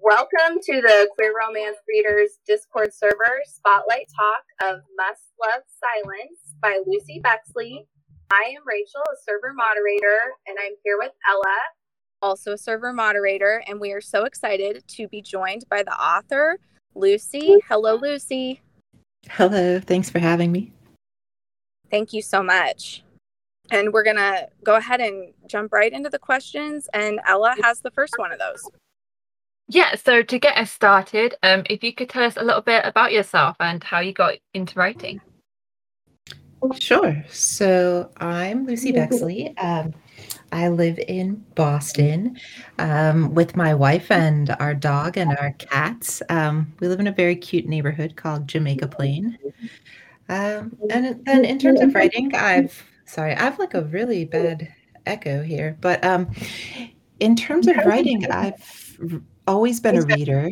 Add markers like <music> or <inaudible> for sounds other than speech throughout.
Welcome to the Queer Romance Readers Discord server Spotlight Talk of Must Love Silence by Lucy Bexley. I am Rachel, a server moderator, and I'm here with Ella, also a server moderator, and we are so excited to be joined by the author, Lucy. Hello, Lucy. Hello, thanks for having me. Thank you so much. And we're going to go ahead and jump right into the questions, and Ella has the first one of those. Yeah, so to get us started, um, if you could tell us a little bit about yourself and how you got into writing. Sure. So I'm Lucy Bexley. Um, I live in Boston um, with my wife and our dog and our cats. Um, we live in a very cute neighborhood called Jamaica Plain. Um, and then in terms of writing, I've sorry, I have like a really bad echo here, but um, in terms of writing, I've always been a reader.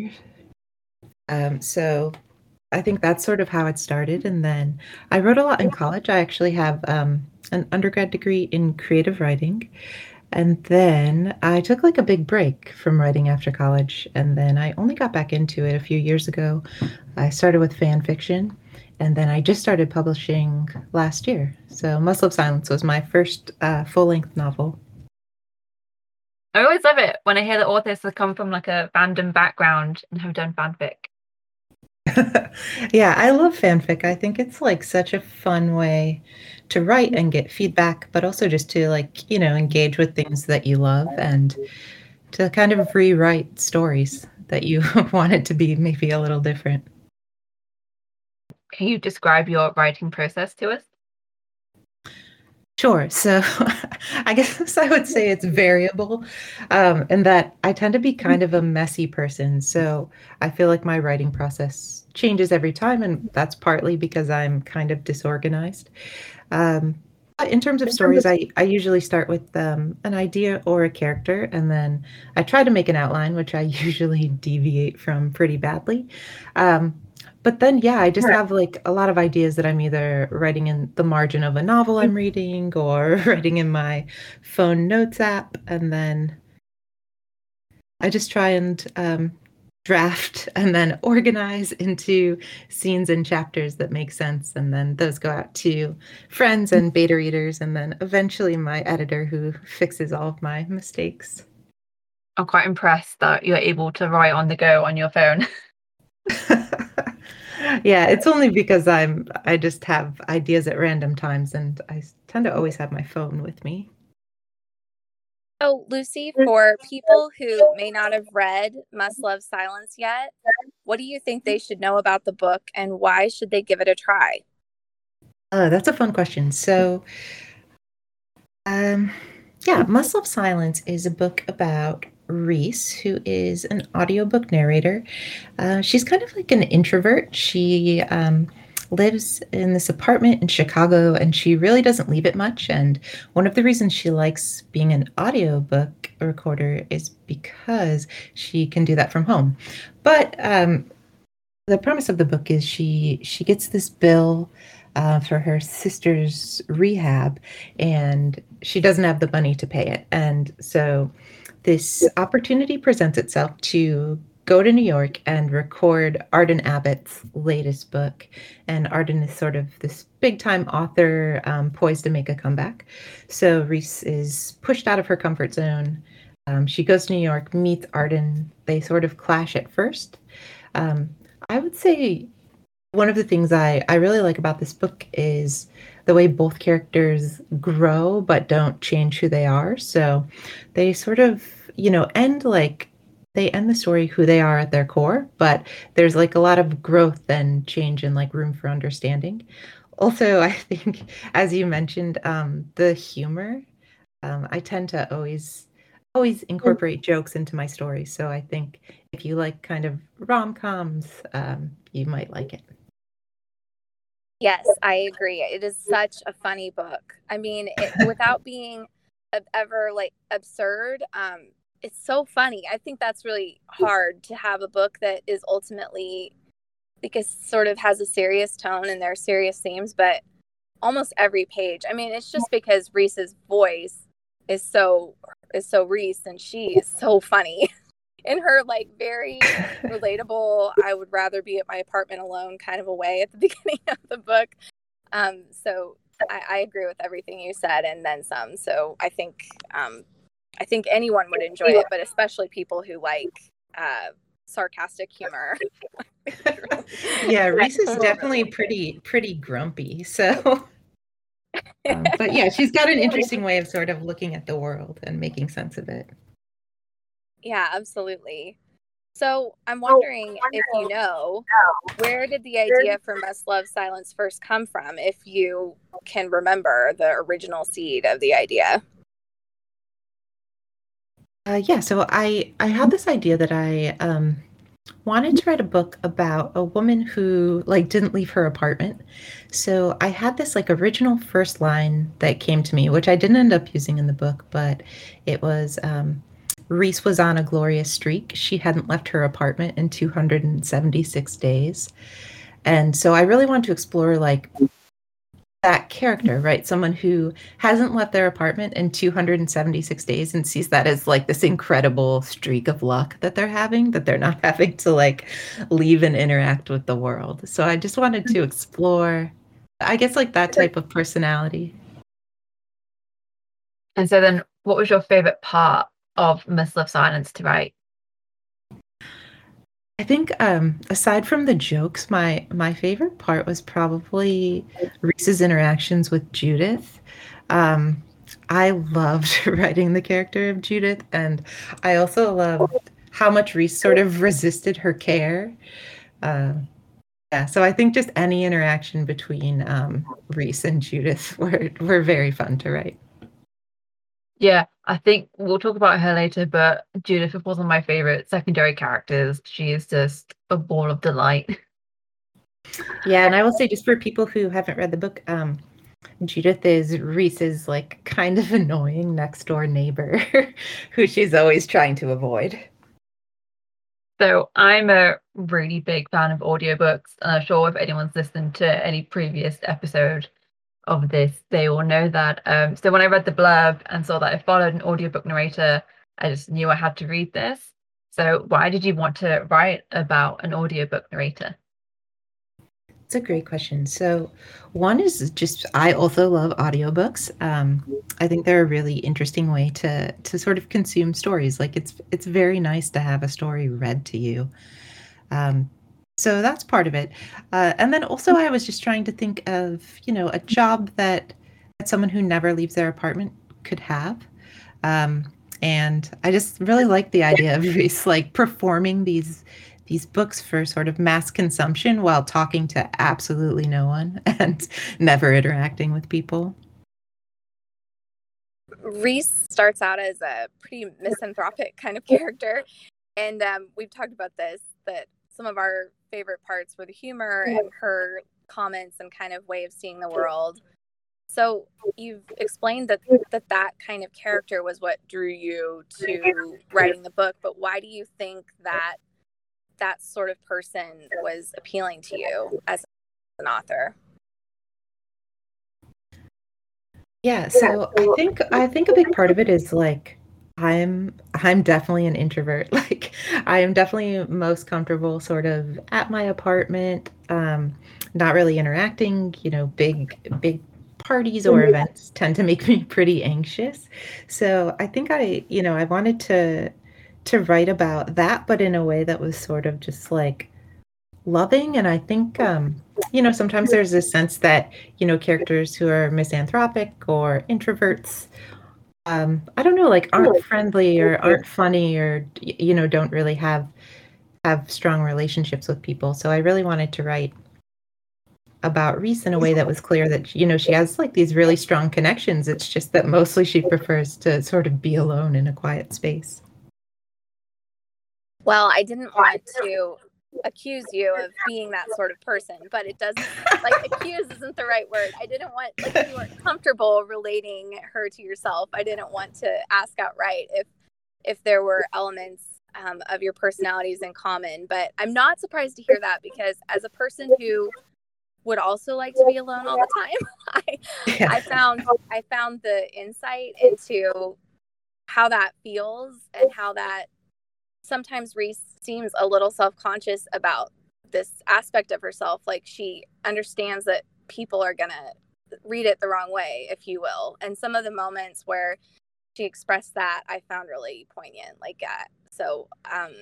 Um, so I think that's sort of how it started. And then I wrote a lot in college. I actually have um, an undergrad degree in creative writing. And then I took like a big break from writing after college. And then I only got back into it a few years ago. I started with fan fiction. And then I just started publishing last year. So Must Love Silence was my first uh, full length novel. I always love it when I hear that authors have come from like a fandom background and have done fanfic. <laughs> yeah, I love fanfic. I think it's like such a fun way to write and get feedback, but also just to like, you know, engage with things that you love and to kind of rewrite stories that you <laughs> wanted to be maybe a little different. Can you describe your writing process to us? Sure. So <laughs> I guess <laughs> I would say it's variable um, in that I tend to be kind of a messy person. So I feel like my writing process changes every time. And that's partly because I'm kind of disorganized. Um, in terms of stories, I, I usually start with um, an idea or a character, and then I try to make an outline, which I <laughs> usually deviate from pretty badly. Um, but then yeah i just right. have like a lot of ideas that i'm either writing in the margin of a novel i'm reading or <laughs> writing in my phone notes app. And then i just try and um, draft <laughs> and then organize into scenes and chapters that make sense. And then those go out to friends and beta readers and then eventually my editor who fixes all of my mistakes. I'm quite impressed that you're able to write on the go on your phone <laughs> yeah, it's only because I'm I just have ideas at random times and I tend to always have my phone with me. Oh, Lucy, for people who may not have read Must Love Silence yet, what do you think they should know about the book and why should they give it a try? Oh, that's a fun question. So um yeah, Must Love Silence is a book about Reese, who is an audiobook narrator. Uh, she's kind of like an introvert. She um, lives in this apartment in Chicago and she really doesn't leave it much. And one of the reasons she likes being an audiobook recorder is because she can do that from home. But um, the premise of the book is she she gets this bill uh, for her sister's rehab and she doesn't have the money to pay it. And so this opportunity presents itself to go to New York and record Arden Abbott's latest book. And Arden is sort of this big time author um, poised to make a comeback. So Reese is pushed out of her comfort zone. Um, she goes to New York, meets Arden. They sort of clash at first. Um, I would say one of the things I, I really like about this book is the way both characters grow but don't change who they are. So they sort of, you know, end like they end the story who they are at their core, but there's like a lot of growth and change and like room for understanding. Also, <laughs> I think, as you mentioned, um, the humor, um, I tend to always always incorporate jokes into my stories. So I think if you like kind of rom coms, um, you might like it. Yes, I agree. It is such a funny book. I mean, it, <laughs> without being ever like absurd, um, it's so funny. I think that's really hard to have a book that is ultimately because sort of has a serious tone and there are serious themes, but almost every page. I mean, it's just because Reese's voice is so is so Reese and she is so funny. In her like very <laughs> relatable i would rather be at my apartment alone kind of a way at the <laughs> beginning of the book. Um, so I, I, agree with everything you said and then some. So i think um, i think anyone would enjoy it but especially people who like uh, sarcastic humor. <laughs> Yeah reese is definitely pretty pretty grumpy so um, but yeah she's got an interesting way of sort of looking at the world and making sense of it yeah, absolutely. So I'm wondering if you know where did the idea for Must Love Silence first come from, if you can remember the original seed of the idea. Uh, yeah, so I I had this idea that I um, wanted to write a book about a woman who like didn't leave her apartment. So I had this like original first line that came to me, which I didn't end up using in the book, but it was um, Reese was on a glorious streak. She hadn't left her apartment in 276 days. And so I really want to explore like that character, right? Someone who hasn't left their apartment in 276 days and sees that as like this incredible streak of luck that they're having, that they're not <laughs> having to like leave and interact with the world. So I just wanted to explore, I guess, like that type of personality. And so then, what was your favorite part of Must Love Silence to write? I think um, aside from the jokes, my my favorite part was probably Reese's interactions with Judith. Um, I loved <laughs> writing the character of Judith, and I also loved how much Reese sort of resisted her care. Uh, yeah, so I think just any interaction between um, Reese and Judith <laughs> were were very fun to write. Yeah, I think we'll talk about her later, but Judith was one of my favorite secondary characters. She is just a ball of delight. <laughs> Yeah, and I will say just for people who haven't read the book, um, Judith is Reese's like kind of <laughs> annoying next door neighbor <laughs> who she's always trying to avoid. So I'm a really big fan of audiobooks, and I'm sure if anyone's listened to any previous episode, of this, they all know that. Um, so when I read the blurb and saw that it followed an audiobook narrator, I just knew I had to read this. So why did you want to write about an audiobook narrator? It's a great question. So, one is just I also love audiobooks. Um, I think they're a really interesting way to to sort of consume stories. Like it's it's very nice to have a story read to you. Um, so that's part of it. Uh, and then also, I was just trying to think of, you know, a job that, that someone who never leaves their apartment could have. Um, and I just really like the idea of <laughs> Reese like performing these these books for sort of mass consumption while talking to absolutely no one <laughs> and never interacting with people. Reese starts out as a pretty misanthropic kind of <laughs> character. And um, we've talked about this that some of our favorite parts were the humor and her comments and kind of way of seeing the world. So you've explained that that that kind of character was what drew you to writing the book, but why do you think that that sort of person was appealing to you as an author? Yeah, so I think I think a big part of it is like I'm I'm definitely an introvert. <laughs> Like I am definitely most comfortable sort of at my apartment, um, not really interacting, you know, big big parties or mm-hmm. events tend to make <laughs> me pretty anxious. So I think I, you know, I wanted to to write about that, but in a way that was sort of just like loving. And I think um, you know, sometimes there's a sense that, you know, characters who are misanthropic or introverts um, I don't know, like aren't friendly or aren't funny or you know don't really have have strong relationships with people. So I really wanted to write about Reese in a way that was clear that you know she has like these really strong connections. It's just that mostly she prefers to sort of be alone in a quiet space. Well, I didn't want to accuse you of being that sort of person, but it doesn't like <laughs> accuse isn't the right word. I didn't want like you weren't comfortable relating her to yourself. I didn't want to ask outright if if there were elements um, of your personalities in common. But I'm not surprised to hear that because as a person who would also like to be alone all the time, <laughs> I yeah. I found I found the insight into how that feels and how that sometimes Reese seems a little self conscious about this aspect of herself. Like she understands that people are going to read it the wrong way, if you will. And some of the moments where she expressed that I found really poignant. Like, uh, so um,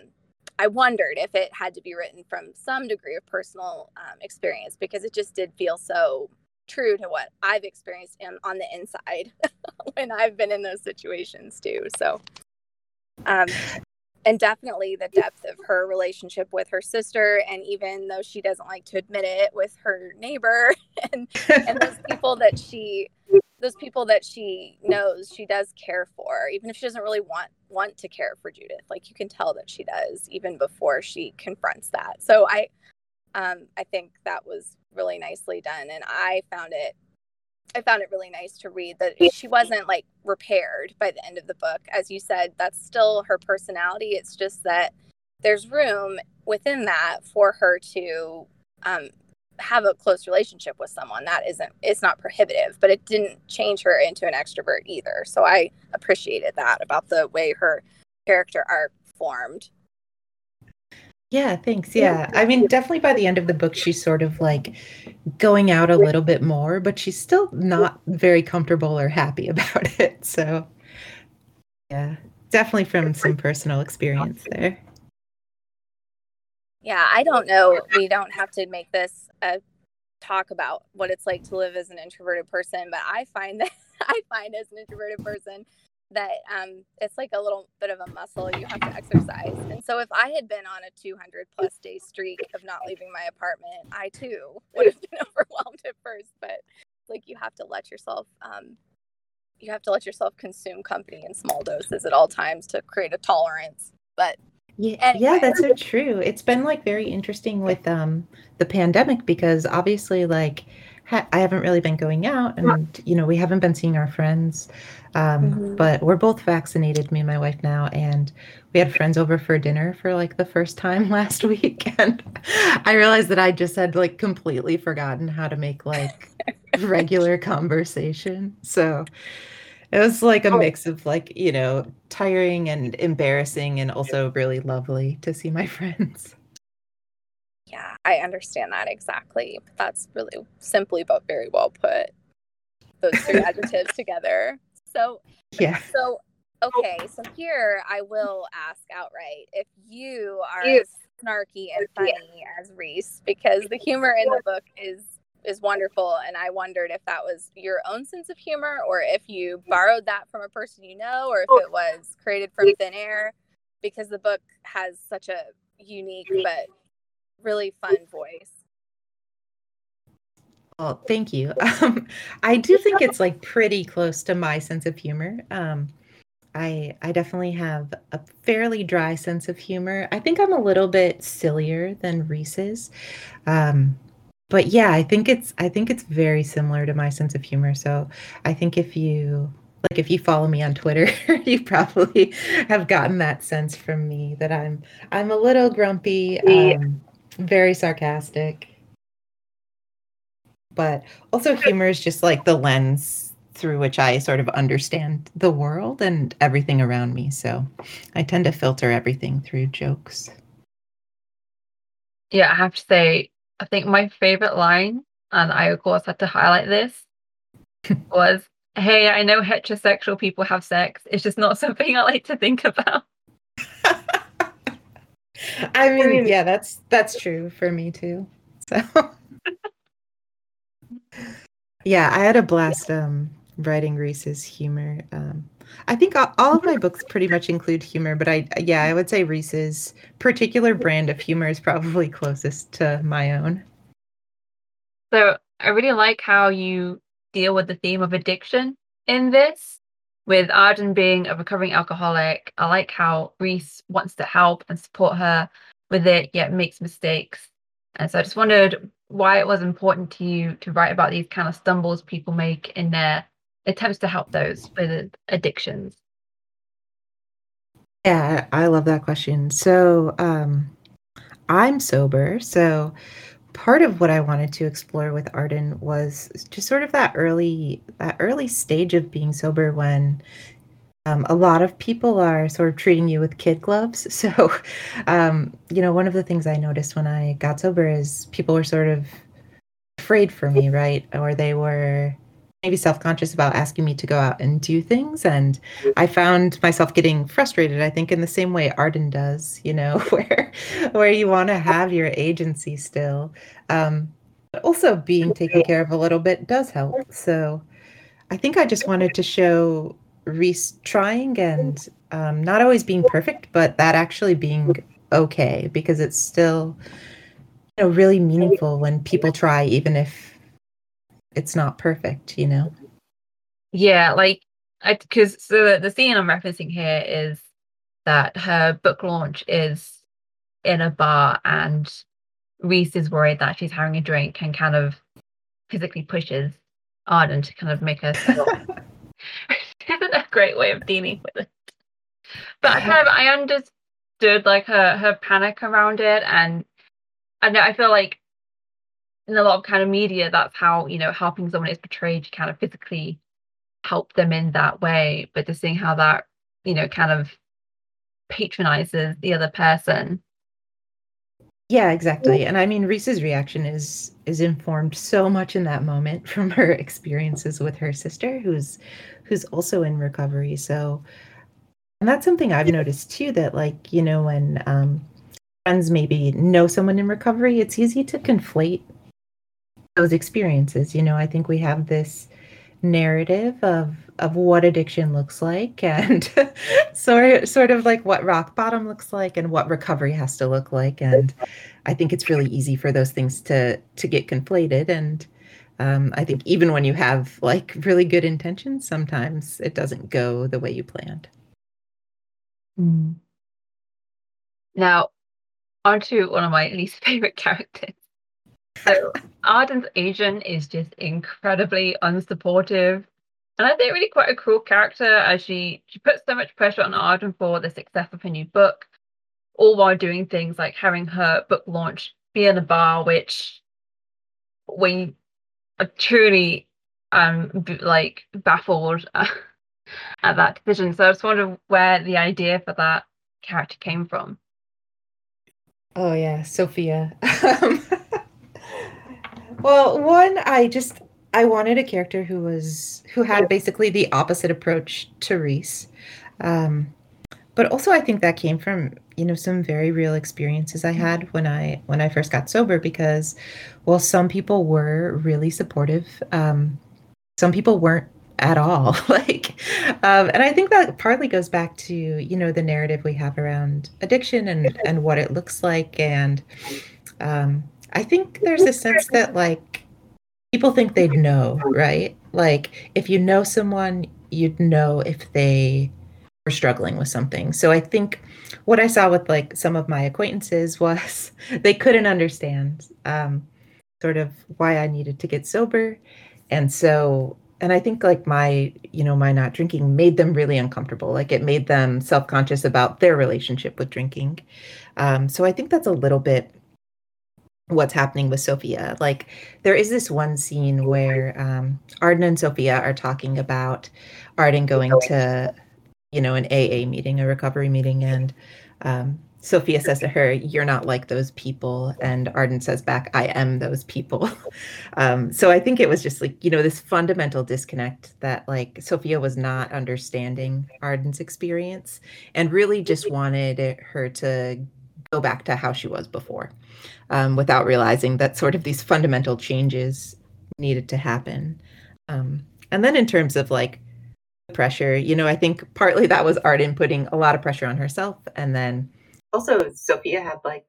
I wondered if it had to be written from some degree of personal um, experience because it just did feel so true to what I've experienced in, on the inside <laughs> when I've been in those situations too. So, um, and definitely the depth of her relationship with her sister, and even though she doesn't like to admit it, with her neighbor <laughs> and and those <laughs> people that she those people that she knows she does care for even if she doesn't really want want to care for judith like you can tell that she does even before she confronts that. So i um i think that was really nicely done and i found it i found it really nice to read that she wasn't like repaired by the end of the book. As you said that's still her personality. It's just that there's room within that for her to um, have a close relationship with someone. That isn't it's not prohibitive but it didn't change her into an extrovert either. So i appreciated that about the way her character arc formed yeah thanks. Yeah. I mean definitely by the end of the book she's sort of like going out a little bit more but she's still not very comfortable or happy <laughs> about it so. Yeah definitely from some personal experience there. Yeah i don't know. We don't have to make this a talk about what it's like to live as an introverted person but i find that <laughs> i find as an introverted person that um, it's like a little bit of a muscle you have to exercise and so if i had been on a 200 plus day streak of not leaving my apartment i too would have been <laughs> overwhelmed at first but like you have to let yourself um, you have to let yourself consume company in small doses at all times to create a tolerance but yeah, anyway. yeah, that's so true. It's been like very interesting with um the pandemic because obviously like ha- I haven't really been going out and you know we haven't been seeing our friends. Um, mm-hmm. but we're both vaccinated, me and my wife now, and we had friends over for dinner for like the first time <laughs> last week, and I realized that I just had like completely forgotten how to make like regular <laughs> conversation. So it was like a oh. mix of like, you know, tiring and embarrassing and also really lovely to see my <laughs> friends. Yeah, I understand that exactly. That's really simply but very well put. Those three adjectives together. So yeah. So okay, so here I will ask outright if you are as snarky and funny as Reese, because the humor in the book is is wonderful and i wondered if that was your own sense of humor or if you borrowed that from a person you know or if oh. it was created from thin air because the book has such a unique. but really fun voice well thank you <laughs> um, i do think it's like pretty close to my sense of humor um, I, I definitely have a fairly dry sense of humor. I think I'm a little bit sillier than Reese's. Um, but yeah, I think it's I think it's very similar to my sense of humor. So I think if you like if you follow me on Twitter, <laughs> you probably have gotten that sense from me that I'm I'm a little grumpy, um, very sarcastic. But also humor is just like the lens through which I sort of understand the world and everything around me. So I tend to filter everything through jokes. Yeah, I have to say I think my favorite line, and I of course had to highlight this, <laughs> was Hey, I know heterosexual people have sex. It's just not <laughs> something I like to think about. <laughs> I mean, yeah, that's that's true for me too. So Yeah, I had a blast um writing Reese's humor. Um I think all, all of my <laughs> books pretty much include humor, but I yeah, I would say Reese's particular brand of humor is probably <laughs> closest to my own. So I really like how you deal with the theme of addiction in this. With Arden being a recovering alcoholic, I like how Reese wants to help and support her with it, yet makes mistakes. And so I just wondered why it was important to you to write about these kind of stumbles people make in their attempts to help those with addictions? Yeah, I love that question. So, um, I'm sober. So, part of what I wanted to explore with Arden was just sort of that early that early stage of being sober when um, a lot of people are sort of treating you with kid gloves. <laughs> So, um, you know, one of the things I noticed when I got sober is people were sort of afraid for me, right? Or they were maybe self-conscious about asking me to go out and do things and i found myself getting frustrated i think in the same way arden does you know <laughs> where where you want to have your agency still um, but also being taken care of a little bit does help so i think i just wanted to show Reese trying and um, not always being perfect, but that actually being okay because it's still, you know, really meaningful when people try, even if it's not perfect, you know? Yeah, like, i because so the, the scene I'm referencing here is that her book launch is in a bar and reese is worried that she's having a drink and kind of physically pushes Arden to kind of make her <laughs> a great way of dealing with it. But I kind of I understood like her her panic around it, and I know I feel like in a lot of kind of media, that's how you know helping someone is portrayed. You kind of physically help them in that way, but just seeing how that you know kind of patronizes the other person yeah, exactly. And I mean Reese's reaction is is informed so much in that moment <laughs> from her experiences with her sister who's who's also in recovery. So and that's something I've noticed too that like, you know, when um friends maybe know someone in recovery, it's easy to conflate those experiences. You know, I think we have this narrative of of what addiction looks like <laughs> and <laughs> sort sort of like what rock bottom looks like and what recovery has to look like and I think it's really easy for those things to to get conflated and um, I think even when you have like really good intentions, sometimes it doesn't go the way you planned. Mm. Now, onto one of my <laughs> least favorite characters. So Arden's agent is just incredibly unsupportive. And I think really quite a cruel character as she she puts so much pressure on Arden for the success of her new book, all while doing things like having her book launch be in a bar, which we are truly um like baffled <laughs> at that decision. So I just wonder where the idea for that character came from. Oh yeah, Sophia. <laughs> Um, <laughs> well, one, I just I wanted a character who was who had basically the opposite approach to Reese. Um, but also I think that came from, you know, some very real experiences I had when I when I first got sober because well, some people were really supportive. Um, some people weren't at all <laughs> like um, and i think that partly goes back to you know the narrative we have around addiction and and what it looks like and um, I think there's a sense that like people think they'd know, right? Like if you know someone, you'd know if they were struggling with something. So I think what I saw with like some of my acquaintances <laughs> was they couldn't understand um, sort of why I needed to get sober. And so and I think like my, you know, my not drinking made them really uncomfortable. Like it made them self-conscious about their relationship with drinking. Um, so I think that's a little bit what's happening with Sophia. Like there is this one scene where um, Arden and Sophia are talking about Arden going to, you know, an AA meeting, a recovery meeting, and um, Sophia says to her, "You're not like those people," and Arden says back, "I am those people." <laughs> um, so I think it was just like you know this fundamental disconnect that like Sophia was not understanding Arden's experience and really just wanted her to go back to how she was before um, without realizing that sort of these fundamental changes needed to happen. Um, and then in terms of like pressure, you know, I think partly that was Arden putting a lot of pressure on herself. And then also Sophia had like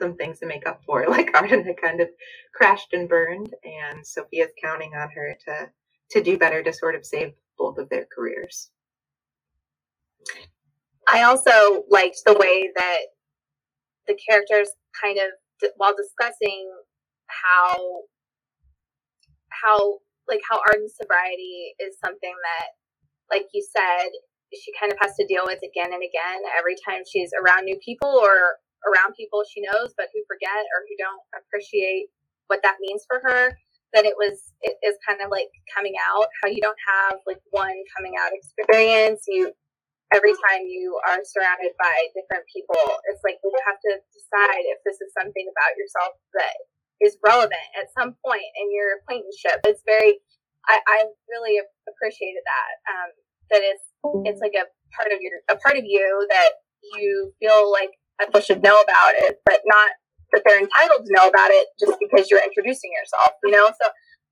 some things to make up for. <laughs> Like Arden had kind of crashed and burned, and Sophia's counting on her to to do better to sort of save both of their careers. I also liked the way that the characters kind of while discussing how how like how Arden's sobriety is something that like you said she kind of has to deal with again and again every time she's around new people or around people she knows but who forget or who don't appreciate what that means for her that it was it is kind of like coming out. How you don't have like one coming out experience. You every time you are surrounded by different people, it's like you have to decide if this is something about yourself that is relevant at some point in your acquaintanceship. It's very, I, I really appreciated that. Um, that it's it's like a part of your a part of you that you feel like people should know about it, but not that they're entitled to know about it just because you're introducing yourself. You know, so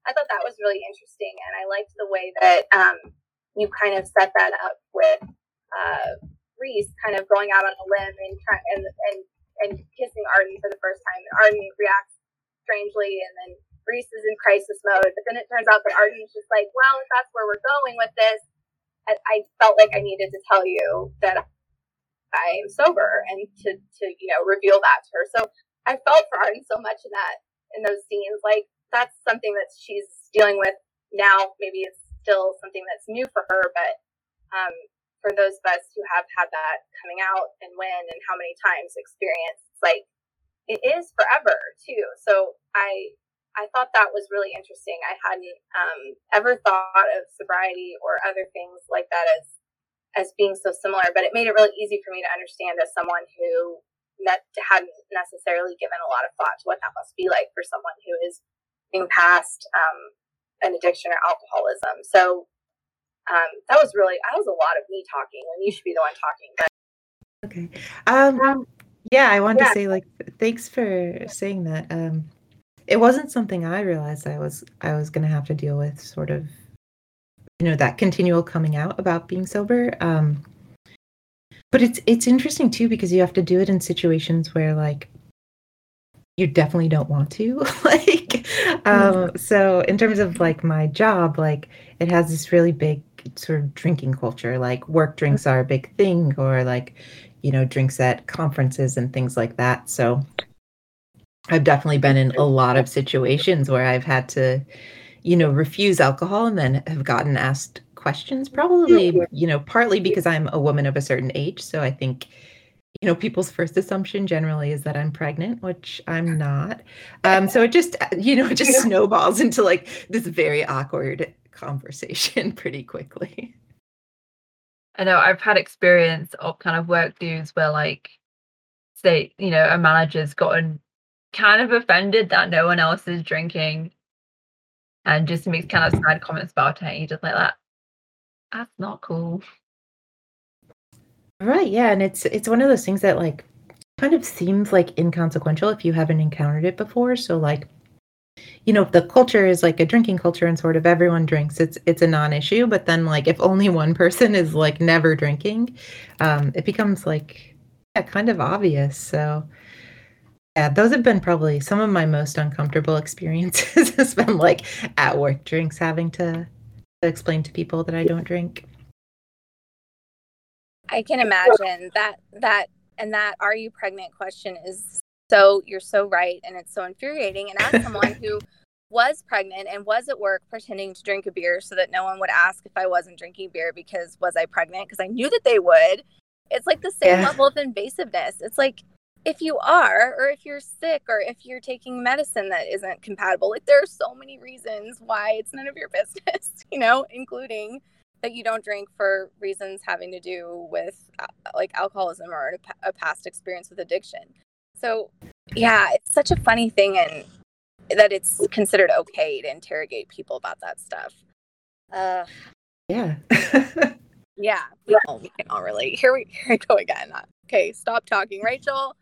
I thought that was really interesting, and I liked the way that um, you kind of set that up with uh, Reese kind of going out on a limb and trying and and and kissing Arden for the first time, and Arden reacts strangely, and then Reese is in crisis mode. But then it turns out that Arden's just like, well, if that's where we're going with this, I, I felt like I needed to tell you that I am sober and to to you know reveal that to her. So I felt for Arden so much in that in those scenes. Like that's something that she's dealing with now. Maybe it's still something that's new for her, but um, for those of us who have had that coming out and when and how many times experience, like it is forever too. So I I thought that was really interesting. I hadn't um, ever thought of sobriety or other things like that as as being so similar, but it made it really easy for me to understand as someone who net, hadn't necessarily given a lot of thought to what that must be like for someone who is being past um, an addiction or alcoholism. So um, that was really that was a lot of me talking and you should be the one talking. But okay, um, yeah, I wanted yeah. to say like thanks for saying that. Um, it wasn't something I realized I was I was going to have to deal with. Sort of, you know, that continual coming out about being sober. Um, but it's it's interesting too because you have to do it in situations where like you definitely don't want to <laughs> like um mm-hmm. so in terms of like my job like it has this really big sort of drinking culture like work drinks are a big thing or like you know, drinks at conferences and things like that. So I've definitely been in a lot of situations where I've had to, you know, refuse alcohol and then have gotten asked questions, probably, you know, partly because I'm a woman of a certain age. So I think, you know, people's first assumption generally is that I'm pregnant, which I'm not. Um, so it just, you know, it just snowballs into like this very awkward conversation <laughs> pretty quickly. I know I've had experience of kind of work dues where like say, you know, a manager's gotten kind of offended that no one else is drinking and just makes kind of side comments about it. You just like that. That's not cool. Right, yeah. And it's it's one of those things that like kind of seems like inconsequential if you haven't encountered it before. So like you know, if the culture is like a drinking culture and sort of everyone drinks, it's it's a non-issue. But then like if only one <laughs> person is like never drinking, um, it becomes like yeah, kind of obvious. So yeah, those have been probably some of my most uncomfortable <laughs> experiences <laughs> has been like at work drinks having to, to explain to people that I don't drink. I can imagine that that and that are you pregnant question is so you're so right. And it's so infuriating. And as someone <laughs> who was pregnant and was at work pretending to drink a beer so that no one would ask if I wasn't drinking beer because was I pregnant? Because I knew that they would. It's like the same yeah. level of invasiveness. It's like if you are, or if you're sick, or if you're taking medicine that isn't compatible, like there are so many reasons why it's none of your <laughs> business, you know, including that you don't drink for reasons having to do with uh, like alcoholism or a, a past experience with addiction. So, yeah, it's such a funny thing and that it's considered okay to interrogate people about that stuff. Uh, yeah. <laughs> yeah, we, all, we can all relate. Here we, here we go again. Okay, stop talking. Rachel,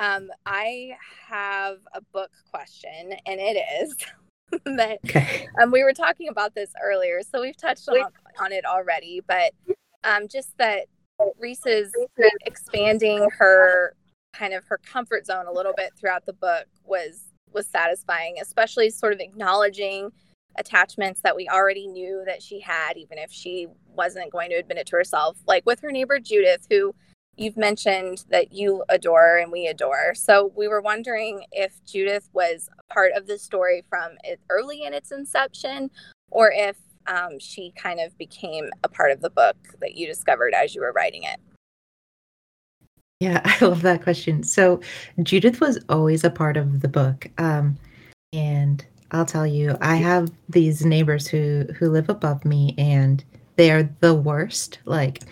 um, I have a book question, and it is <laughs> that okay. um, we were talking about this earlier, so we've touched on, on it already, but um, just that Reese is expanding her kind of her comfort zone a little bit throughout the book was was satisfying, especially sort of acknowledging attachments that we already knew that she had, even if she wasn't going to admit it to herself, like with her neighbor Judith, who you've mentioned that you adore and we adore. So we were wondering if Judith was part of the story from early in its inception, or if um, she kind of became a part of the book that you discovered as you were writing it. Yeah, <laughs> I love that question. So Judith was always a part of the book. Um, and I'll tell you, I have these neighbors who who live above me and they are the worst. Like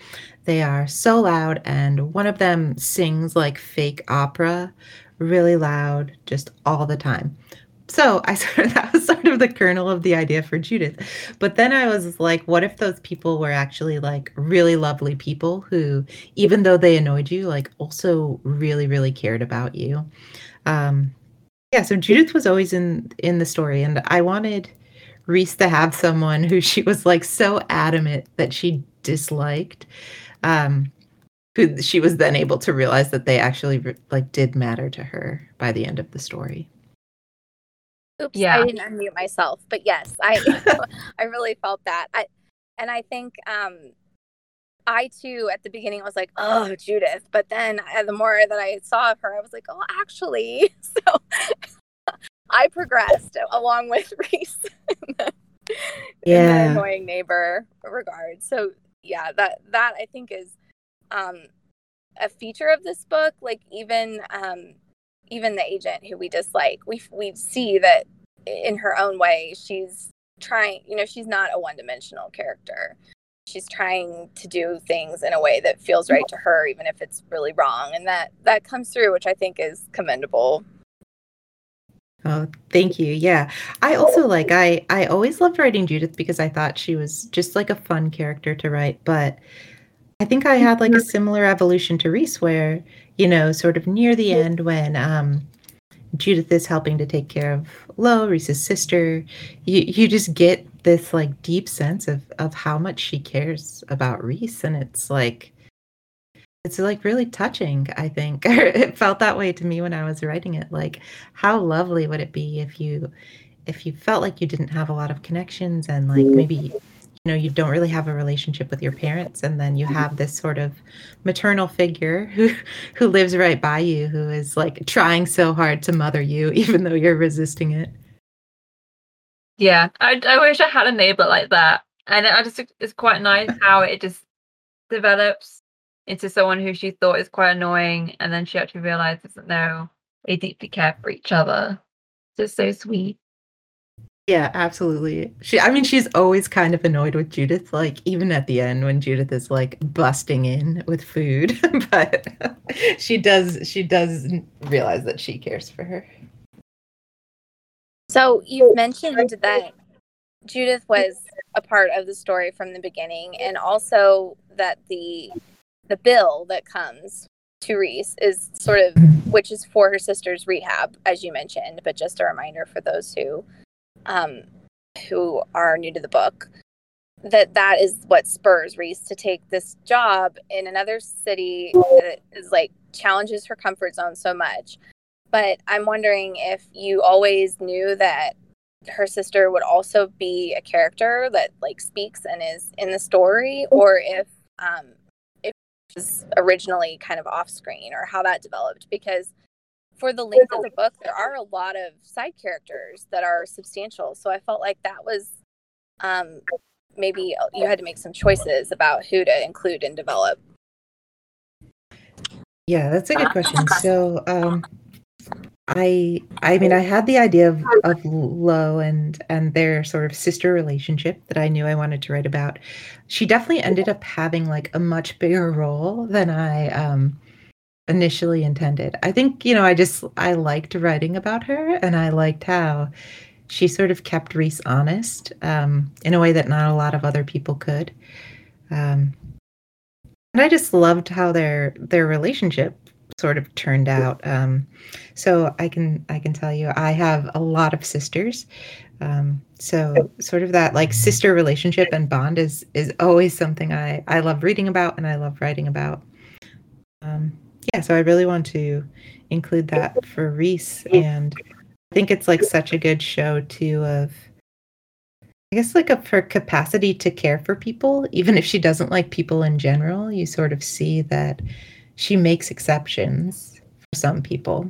they are so loud and one of them sings like fake opera really loud just all the time. So I <laughs> sort of that was sort of the kernel of the idea for Judith. But then I was like, what if those people were actually like really lovely people who, even though they annoyed you, like also really, really cared about you. Um yeah, so Judith was always in in the story, and I wanted Reese to have someone who she was like so adamant that she disliked, um, who she was then able to realize that they actually like did matter to her by the end of the story. Oops, yeah. I didn't unmute myself, but yes, I <laughs> <laughs> I really felt that. I and I think um I too at the beginning was like, oh, Judith. But then uh, the more that I saw of her, I was like, oh, actually. <laughs> So I progressed along with Reese in the, yeah. in the annoying neighbor regard. So yeah, that that I think is um, a feature of this book. Like even um, even the agent who we dislike, we we see that in her own way, she's trying. You know, she's not a one dimensional character. She's trying to do things in a way that feels right to her even if it's really wrong and that that comes through which i think is commendable. Oh thank you. Yeah. I also like i i always loved writing judith because i thought she was just like a fun character to write but i think i had like a mm-hmm. similar evolution to reese where you know sort of near the end when um Judith is helping to take care of Lo, Reese's sister. You you just get this like deep sense of of how much she cares about Reese, and it's like it's like really touching. I think <laughs> it felt that way to me when I was writing it. Like, how lovely would it be if you if you felt like you didn't have a lot of connections and like maybe know you don't really have a relationship with your parents and then you mm-hmm. have this sort of maternal figure who who lives right by you who is like trying so hard to mother you <laughs> even though you're resisting it. Yeah i, I wish i had a neighbor like that. And i just it's quite nice <laughs> how it just develops into someone who she thought is quite annoying and then she actually realizes that no they deeply care for each other. Just so sweet yeah, absolutely. She I mean she's always kind of annoyed with Judith like even at the end when Judith is like busting in with food, <laughs> but <laughs> she does she does realize that she cares for her. So you mentioned that Judith was a part of the story from the beginning and also that the the bill that comes to Reese is sort of which is for her sister's rehab as you mentioned, but just a reminder for those who um, who are new to the book that that is what spurs Reese to take this job in another city that is like challenges her comfort zone so much. But I'm wondering if you always knew that her sister would also be a character that like speaks and is in the story, or if um, if it was originally kind of off screen, or how that developed. Because for the length of the book, there are a lot of side characters that are substantial. So I felt like that was um, maybe you had to make some choices about who to include and develop. Yeah, that's a good question. So um, I I mean I had the idea of, of Lo and and their sort of sister relationship that I knew I wanted to write about. She definitely ended up having like a much bigger role than I um initially intended. I think, you know, I just I liked writing about her and I liked how she sort of kept Reese honest um, in a way that not a lot of other people could. Um, and I just loved how their their relationship sort of turned out. Um, so I can I can tell you I have a lot of sisters. Um, so sort of that like sister relationship and bond is is always something I I love reading about and I love writing about. Um, yeah, so I really want to include that for Reese, and I think it's like such a good show too of I guess like of her capacity to care for people, even if she doesn't like people in general, you sort of see that she makes exceptions for some people.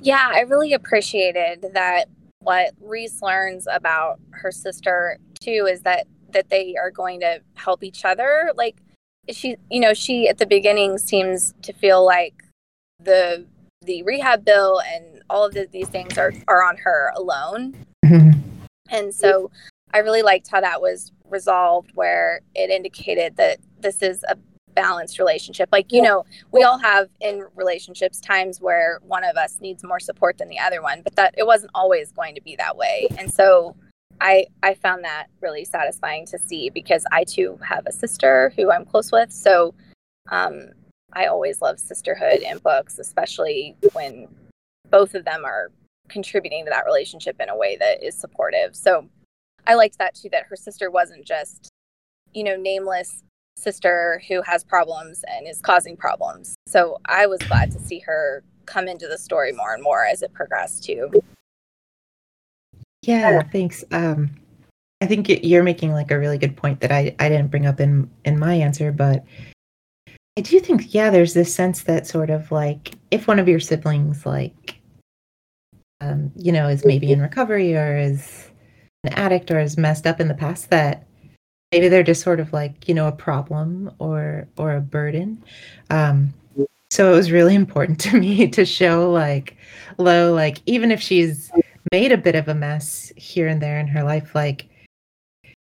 Yeah, I really appreciated that what Reese learns about her sister too is that that they are going to help each other. Like she you know she at the beginning seems to feel like the the rehab bill and all of the, these things are are on her alone. Mhm. And so I really liked how that was resolved, where it indicated that this is a balanced relationship. Like, you know, we all have in relationships times where one of us needs more support than the other one, but that it wasn't always going to be that way. And so I I found that really satisfying to see because I too have a sister who I'm close with. So um I always love sisterhood in books, especially when both of them are contributing to that relationship in a way that is supportive. So I liked that too, that her sister wasn't just, you know, nameless sister who has problems and is causing problems. So I was glad to see her come into the story more and more as it progressed too. Yeah, thanks. Um, I think you're making like a really good point that I, I didn't bring up in in my answer, but I do think yeah, there's this sense that sort of like if one of your siblings like um, you know, is maybe in recovery or is an addict or is messed up in the past that maybe they're just sort of like, you know, a problem or or a burden. Um so it was really important <laughs> to me to show like Lo, like even if she's made a bit of a mess here and there in her life like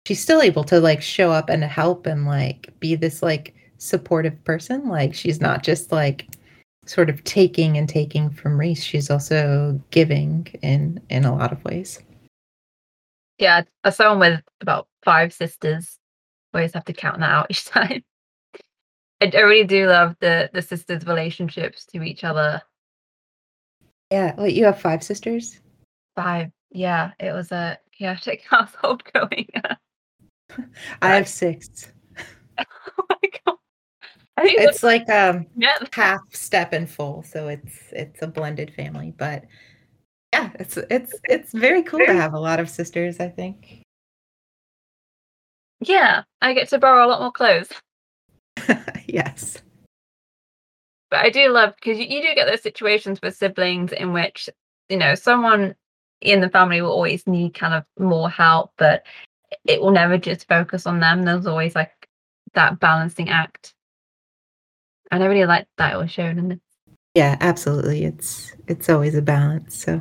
she's still able to like show up and help and like be this like supportive person. Like she's not just like sort of taking and taking from Reese. She's also giving in in a lot of ways. Yeah, as someone with about five sisters, I always have to count that out <laughs> each time. I, I really do love the the sisters' relationships to each other. yeah wait you have five sisters Five, yeah, it was a chaotic <laughs> household going. <laughs> i have six <laughs> oh my god! I think it's it's like um yeah, half step and full so it's it's a blended family but yeah it's it's it's very cool to have a lot of sisters i think yeah. I get to borrow a lot more clothes, yes but I do love because you, you do get those situations with siblings in which you know someone in the family will always need kind of more help, but it will never just focus on them. There's always like that balancing act, and I really like that it was shown in this. yeah absolutely it's it's always a balance so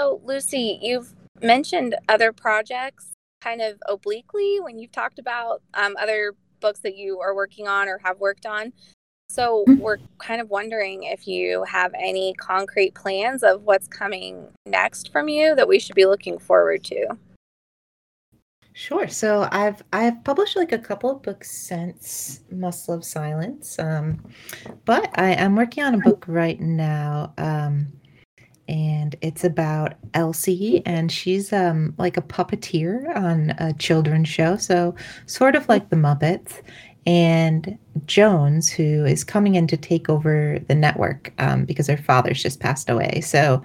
So, Lucy, you've mentioned other projects kind of obliquely when you've talked about um, other books that you are working on or have worked on. So, Mhm. we're kind of wondering if you have any concrete plans of what's coming next from you that we should be looking forward to. Sure. So I've I've published like a couple of books since Must Love Silence, um, but I am working on a book right now, um, and it's about Elsie, and she's um, like a puppeteer on a children's show, so sort of like the Muppets. And Jones, who is coming in to take over the network um, because her father's just passed away, so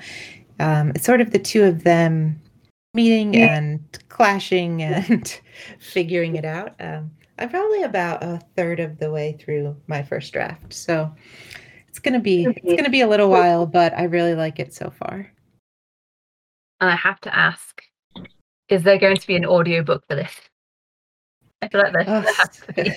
um, it's sort of the two of them meeting Yeah. and clashing <laughs> and figuring it out. Um, I'm probably about a third of the way through my first draft, so it's gonna be it's gonna be a little while, but I really like it so far. And I have to ask, is there going to be an audiobook for this? I feel like there, Oh, has to be.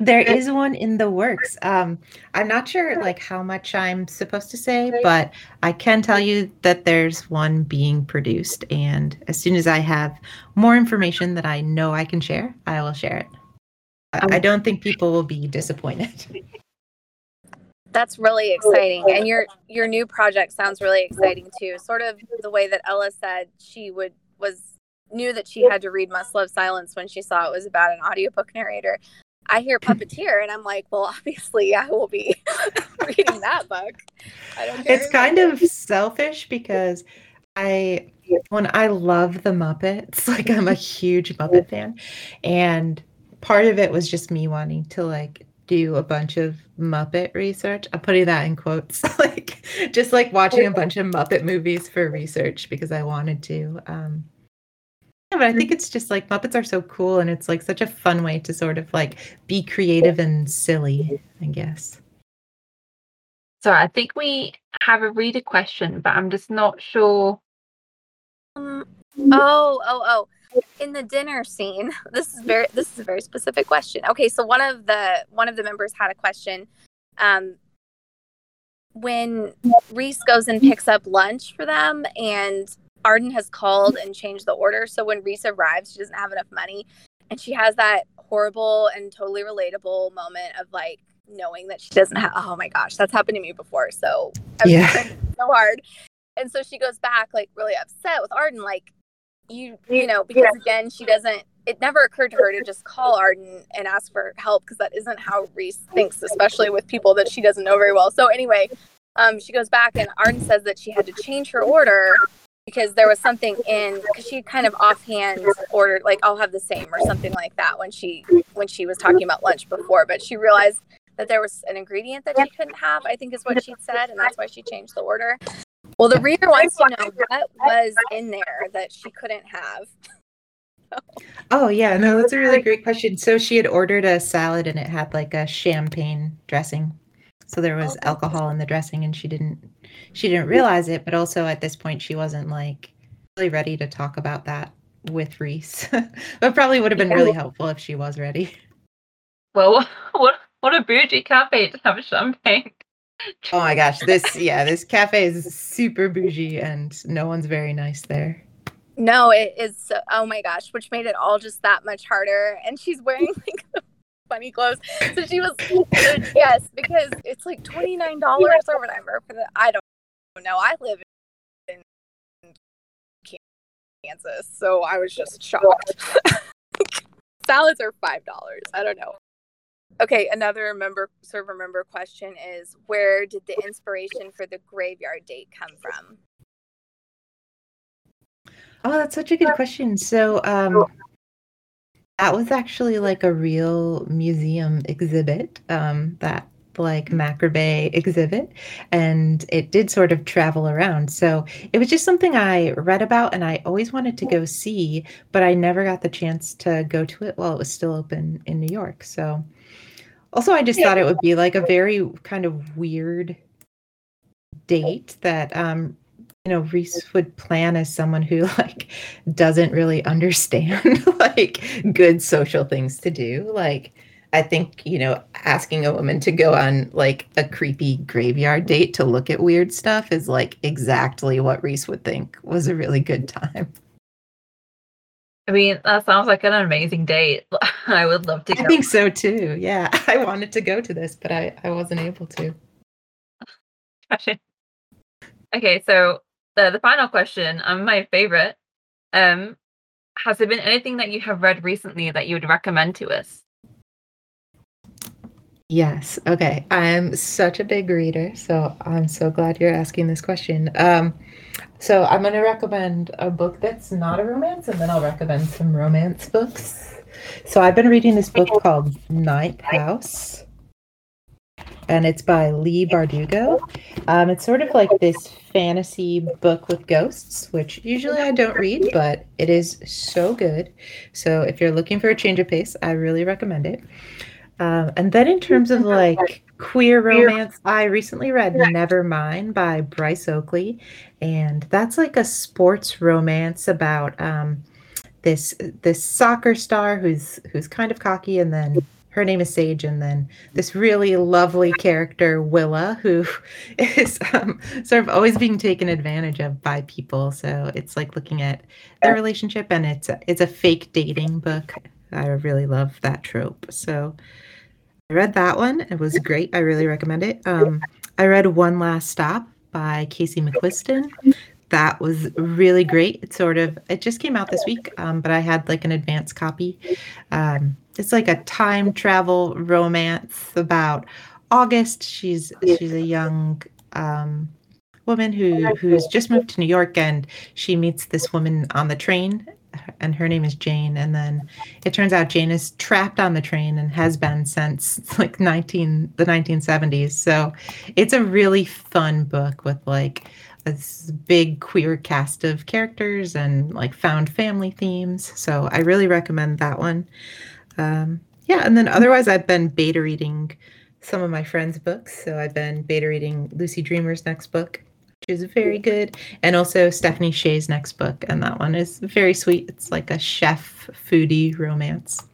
there is one in the works. Um, I'm not sure like how much I'm supposed to say, but I can tell you that there's one being produced, and as soon as I have more information that I know I can share, I will share it. I, I don't think people will be disappointed. <laughs> That's really exciting. And your your new project sounds really exciting too. Sort of the way that Ella said she would was knew that she had to read Must Love Silence when she saw it was about an audiobook narrator. I hear puppeteer and I'm like, well, <laughs> obviously I will be <laughs> reading that book. I don't care. it's kind of selfish because I when I love the Muppets, <laughs> like I'm a huge Muppet fan, and part of it was just me wanting to like do a bunch of Muppet research. I'm putting that in quotes, like just like watching a bunch of Muppet movies for research because I wanted to. Um, yeah, but I think it's just like Muppets are so cool, and it's like such a fun way to sort of like be creative and silly, I guess. So I think we have a reader question, but I'm just not sure. Um, oh, oh, oh. In the dinner scene, <laughs> this is very this is a very specific question. Okay, so one of the one of the members had a question. Um when Reese goes and picks up lunch for them, and Arden has called and changed the order. So when Reese arrives, she doesn't have enough money. And she has that horrible and totally relatable moment of like knowing that she doesn't have, oh my gosh, that's happened to me before. So I'm yeah. so hard. And so she goes back like really upset with Arden, like, you, you know, because again, she doesn't, it never occurred to her to just call Arden and ask for help because that isn't how Reese thinks, especially with people that she doesn't know very well. So anyway, um, she goes back and Arden says that she had to change her order because there was something in because she kind of offhand ordered like I'll have the same or something like that when she when she was talking about lunch before, but she realized that there was an ingredient that she couldn't have. I think is what she said, and that's why she changed the order. Well, the reader wants to know what was in there that she couldn't have. <laughs> oh yeah, no, that's a really great question. So she had ordered a salad and it had like a champagne dressing. So there was oh, alcohol in the dressing and she didn't she didn't realize it, but also at this point she wasn't like really ready to talk about that with Reese. <laughs> but probably would have been really helpful if she was ready. <laughs> Well, <laughs> what what a bougie cafe to have champagne. Oh my gosh, this yeah, this cafe is super bougie and no one's very nice there. No, it is. Oh my gosh, which made it all just that much harder. And she's wearing like funny clothes. So she was yes, because it's like twenty nine dollars or whatever for the. I don't know. I live in Kansas, so I was just <laughs> shocked. <laughs> Salads are five dollars. I don't know. Okay, another member server member question is where did the inspiration for the graveyard date come from? Oh, that's such a good question. So, um, that was actually like a real museum exhibit um, that like Macrobay exhibit and it did sort of travel around. So it was just something I read about and I always wanted to go see, but I never got the chance to go to it while it was still open in New York. So also I just thought it would be like a very kind of weird date that um you know reese would plan as someone who <laughs> like doesn't really understand <laughs> like good social things to do like i think you know asking a woman to go on like a creepy graveyard date to look at weird stuff is like exactly what reese would think was a really good time I mean, that sounds like an amazing date. <laughs> I would love to go. I think so too. Yeah. <laughs> I wanted to go to this, but I, I wasn't able to. <laughs> Okay, so the the final question, um, my favorite. Um, has there been anything that you have read recently that you would recommend to us? Yes. Okay. I'm such a big reader, so I'm so glad you're asking this question. Um, so I'm going to recommend a book that's not a romance, and then I'll recommend some romance books. So I've been reading this book called Ninth House and it's by Leigh Bardugo. Um, it's sort of like this fantasy book with ghosts, which usually I don't read, but it is so good. So if you're looking for a change of pace, I really recommend it. Um, and then in terms of <laughs> like queer romance, I recently read Nevermind by Bryce Oakley, and that's like a sports romance about um, this this soccer star who's who's kind of cocky and then her name is Sage, and then this really lovely character, Willa, who <laughs> is um, sort of always being taken advantage of by people. So it's like looking at their relationship, and it's a, it's a fake dating book. I really love that trope. So I read that one. It was great. I really recommend it. Um, I read One Last Stop by Casey McQuiston that was really great. It sort of it just came out this week, um, but I had like an advance copy. Um, it's like a time travel romance about August. She's she's a young um, woman who who's just moved to New York, and she meets this woman on the train, and her name is Jane. And then it turns out Jane is trapped on the train and has been since like nineteen the nineteen seventies. So it's a really fun book with like this big queer cast of characters and like found family themes. So I really recommend that one. Um, yeah, and then otherwise, I've been beta reading some of my friends' books. So I've been beta reading Lucy Dreamer's next book, is very good, and also Stephanie Shea's next book, and that one is very sweet. It's like a chef foodie romance.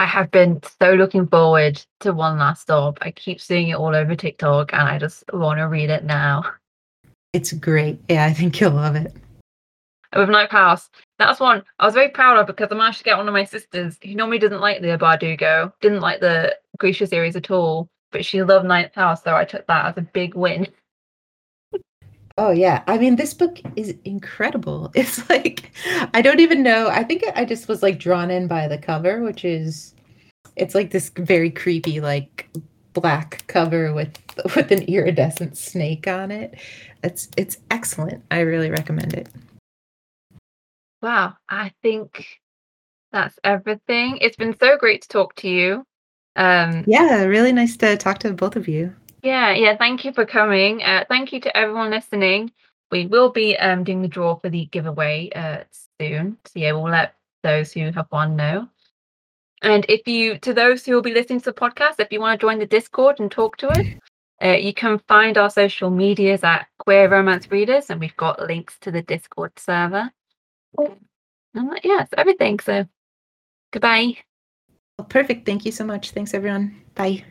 I have been so looking forward to One Last Stop. I keep seeing it all over TikTok and I just want to read it now. It's great. Yeah, I think you'll love it. Oh, with Ninth House, that's one I was very proud of because I managed to get one of my sisters who normally doesn't like the Bardugo, didn't like the Grisha series at all, but she loved Ninth House, so I took that as a big win. Oh yeah. I mean this book is incredible. <laughs> It's like I don't even know. I think I just was like drawn in by the cover, which is it's like this very creepy like black cover with <laughs> with an iridescent snake on it. It's it's excellent. I really recommend it. Wow, I think that's everything. It's been so great to talk to you. Um Yeah, really nice to talk to both of you. Yeah, yeah. Thank you for coming. Uh, thank you to everyone listening. We will be um, doing the draw for the giveaway uh, soon. So yeah, we'll let those who have won know. And if you, to those who will be listening to the podcast, if you want to join the Discord and talk to us, uh, you can find our social medias at Queer Romance Readers, and we've got links to the Discord server. And yeah, it's everything. So goodbye. Perfect. Thank you so much. Thanks, everyone. Bye.